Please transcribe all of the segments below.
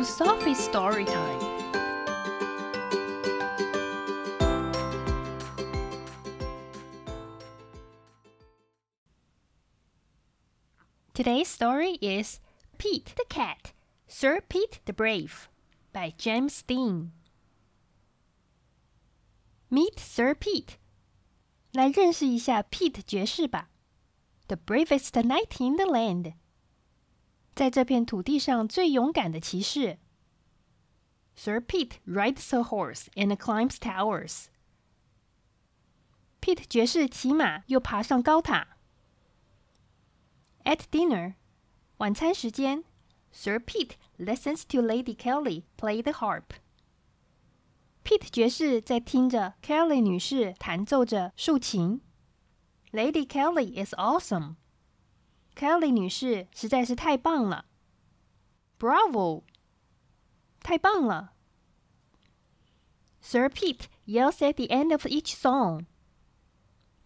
to Sophie's story time. Today's story is Pete the Cat, Sir Pete the Brave by James Dean. Meet Sir Pete. 来认识一下 Pete 爵士吧，the bravest knight in the land， 在这片土地上最勇敢的骑士。Sir Pete rides a horse and climbs towers. Pete 爵士骑马又爬上高塔。At dinner，晚餐时间，Sir Pete listens to Lady Kelly play the harp. Pete 爵士在听着 Kelly 女士弹奏着竖琴。Lady Kelly is awesome. Kelly 女士实在是太棒了。Bravo！太棒了。Sir Pete yells at the end of each song.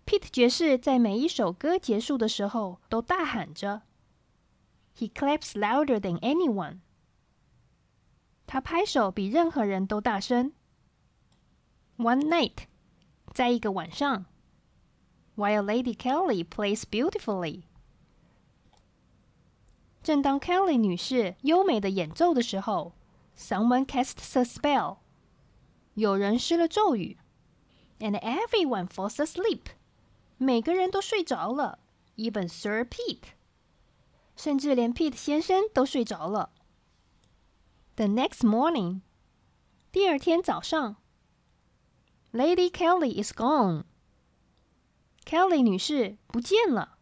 Pete 爵士在每一首歌结束的时候都大喊着。He claps louder than anyone. 他拍手比任何人都大声。One night，在一个晚上，While Lady Kelly plays beautifully， 正当 Kelly 女士优美的演奏的时候，Someone casts a spell，有人施了咒语，and everyone falls asleep，每个人都睡着了，even Sir Pete，甚至连 Pete 先生都睡着了。The next morning，第二天早上。Lady Kelly is gone. Kelly 女士不见了。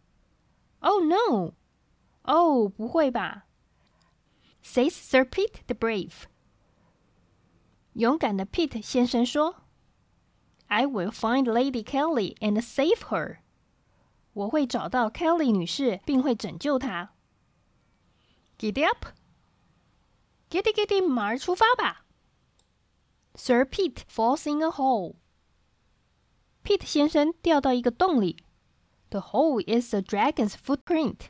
Oh no! 哦，不会吧？Says Sir Pete the Brave. 勇敢的 Pete 先生说：“I will find Lady Kelly and save her. 我会找到 Kelly 女士，并会拯救她。”Giddy up! Giddy giddy，马儿出发吧！Sir Pete falls in a hole. Pete 先生掉到一个洞里。The hole is a dragon's footprint。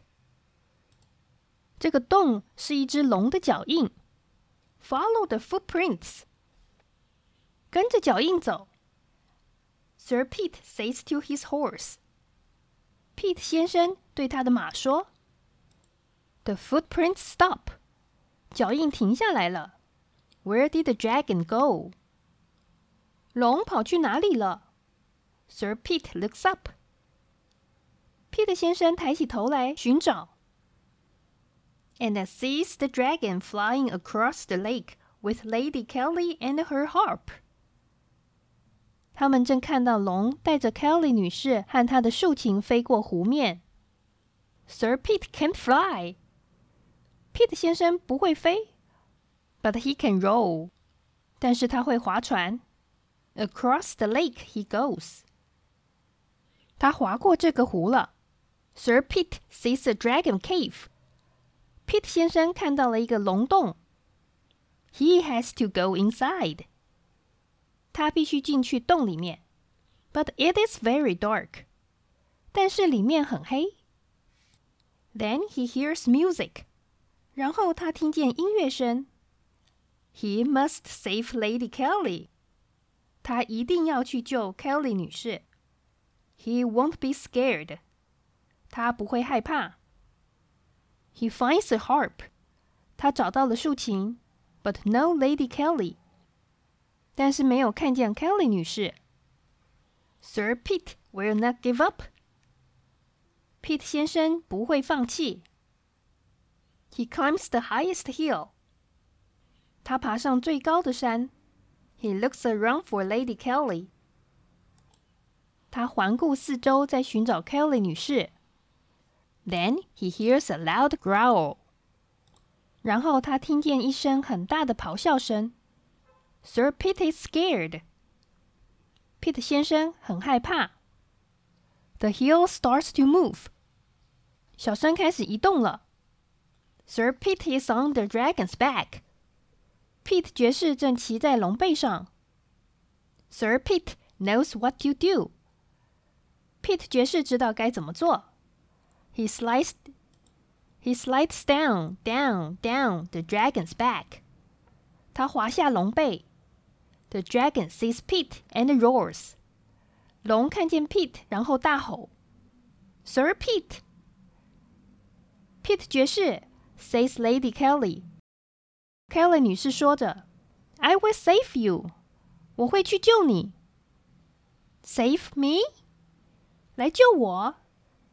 这个洞是一只龙的脚印。Follow the footprints。跟着脚印走。Sir Pete says to his horse。Pete 先生对他的马说：“The footprints stop。脚印停下来了。Where did the dragon go？龙跑去哪里了？” Sir Pete looks up. Pete 先生抬起头来寻找 ，and sees the dragon flying across the lake with Lady Kelly and her harp. 他们正看到龙带着 Kelly 女士和她的竖琴飞过湖面。Sir Pete can't fly. Pete 先生不会飞，but he can row. 但是他会划船。Across the lake he goes. 他划过这个湖了。Sir Pete sees a dragon cave. Pete 先生看到了一个龙洞。He has to go inside. 他必须进去洞里面。But it is very dark. 但是里面很黑。Then he hears music. 然后他听见音乐声。He must save Lady Kelly. 他一定要去救 Kelly 女士。he won't be scared. 他不会害怕。 He finds a harp. 他找到了竖琴，but no Lady Kelly. 但是没有看见 Kelly 女士。Sir Pete will not give up. Pete 先生不会放弃。He climbs the highest hill. 他爬上最高的山。He looks around for Lady Kelly. 他环顾四周，在寻找 Kelly 女士。 then he hears a loud growl. 然后他听见一声很大的咆哮声。Sir Pete is scared. Pete 先生很害怕。The hill starts to move. 小山开始移动了。Sir Pete is on the dragon's back. Pete 爵士正骑在龙背上。Sir Pete knows what to do. Pete 爵士知道该怎么做。He sliced, he slides down, down, down the dragon's back. 他滑下龙背。The dragon sees Pete and roars。龙看见 Pete，然后大吼：“Sir Pete！” Pete 爵士 says Lady Kelly。Kelly 女士说着：“I will save you。”我会去救你。Save me？来救我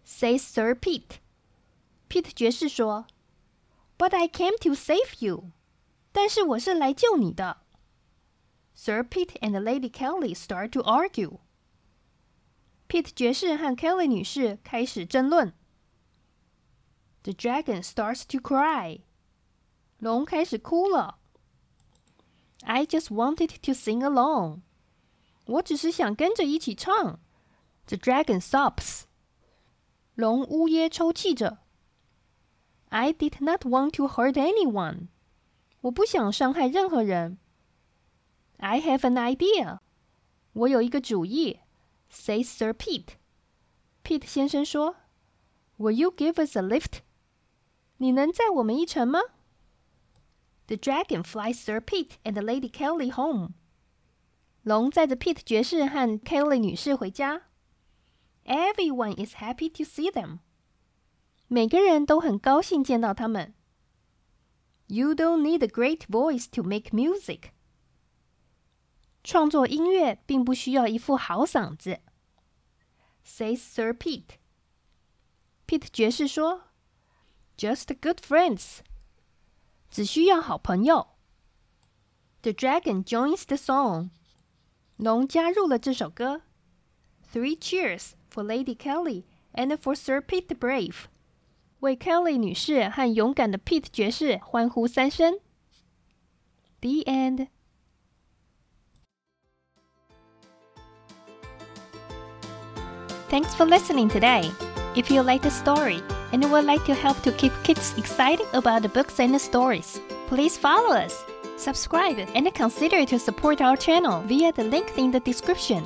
？Says Sir Pete。Pete 爵士说：“But I came to save you。”但是我是来救你的。Sir Pete and Lady Kelly start to argue。Pete 爵士和 Kelly 女士开始争论。The dragon starts to cry。龙开始哭了。I just wanted to sing along。我只是想跟着一起唱。The dragon sobs。 龙呜咽抽泣着。I did not want to hurt anyone。我不想伤害任何人。I have an idea。我有一个主意。Says Sir Pete。Pete 先生说：“Will you give us a lift？” 你能载我们一程吗？The dragon flies Sir Pete and Lady Kelly home。龙载着 Pete 爵士和 Kelly 女士回家。 Everyone is happy to see them。每个人都很高兴见到他们。You don't need a great voice to make music。创作音乐并不需要一副好嗓子。Says Sir Pete。Pete 爵士说：“Just good friends。”只需要好朋友。The dragon joins the song。龙加入了这首歌。Three cheers for Lady Kelly and for Sir Pete the Brave。为 Kelly 女士和勇敢的 Pete 爵士欢呼三声。The end. Thanks for listening today. If you like the story and would like to help to keep kids excited about the books and the stories, please follow us, subscribe, and consider to support our channel via the link in the description.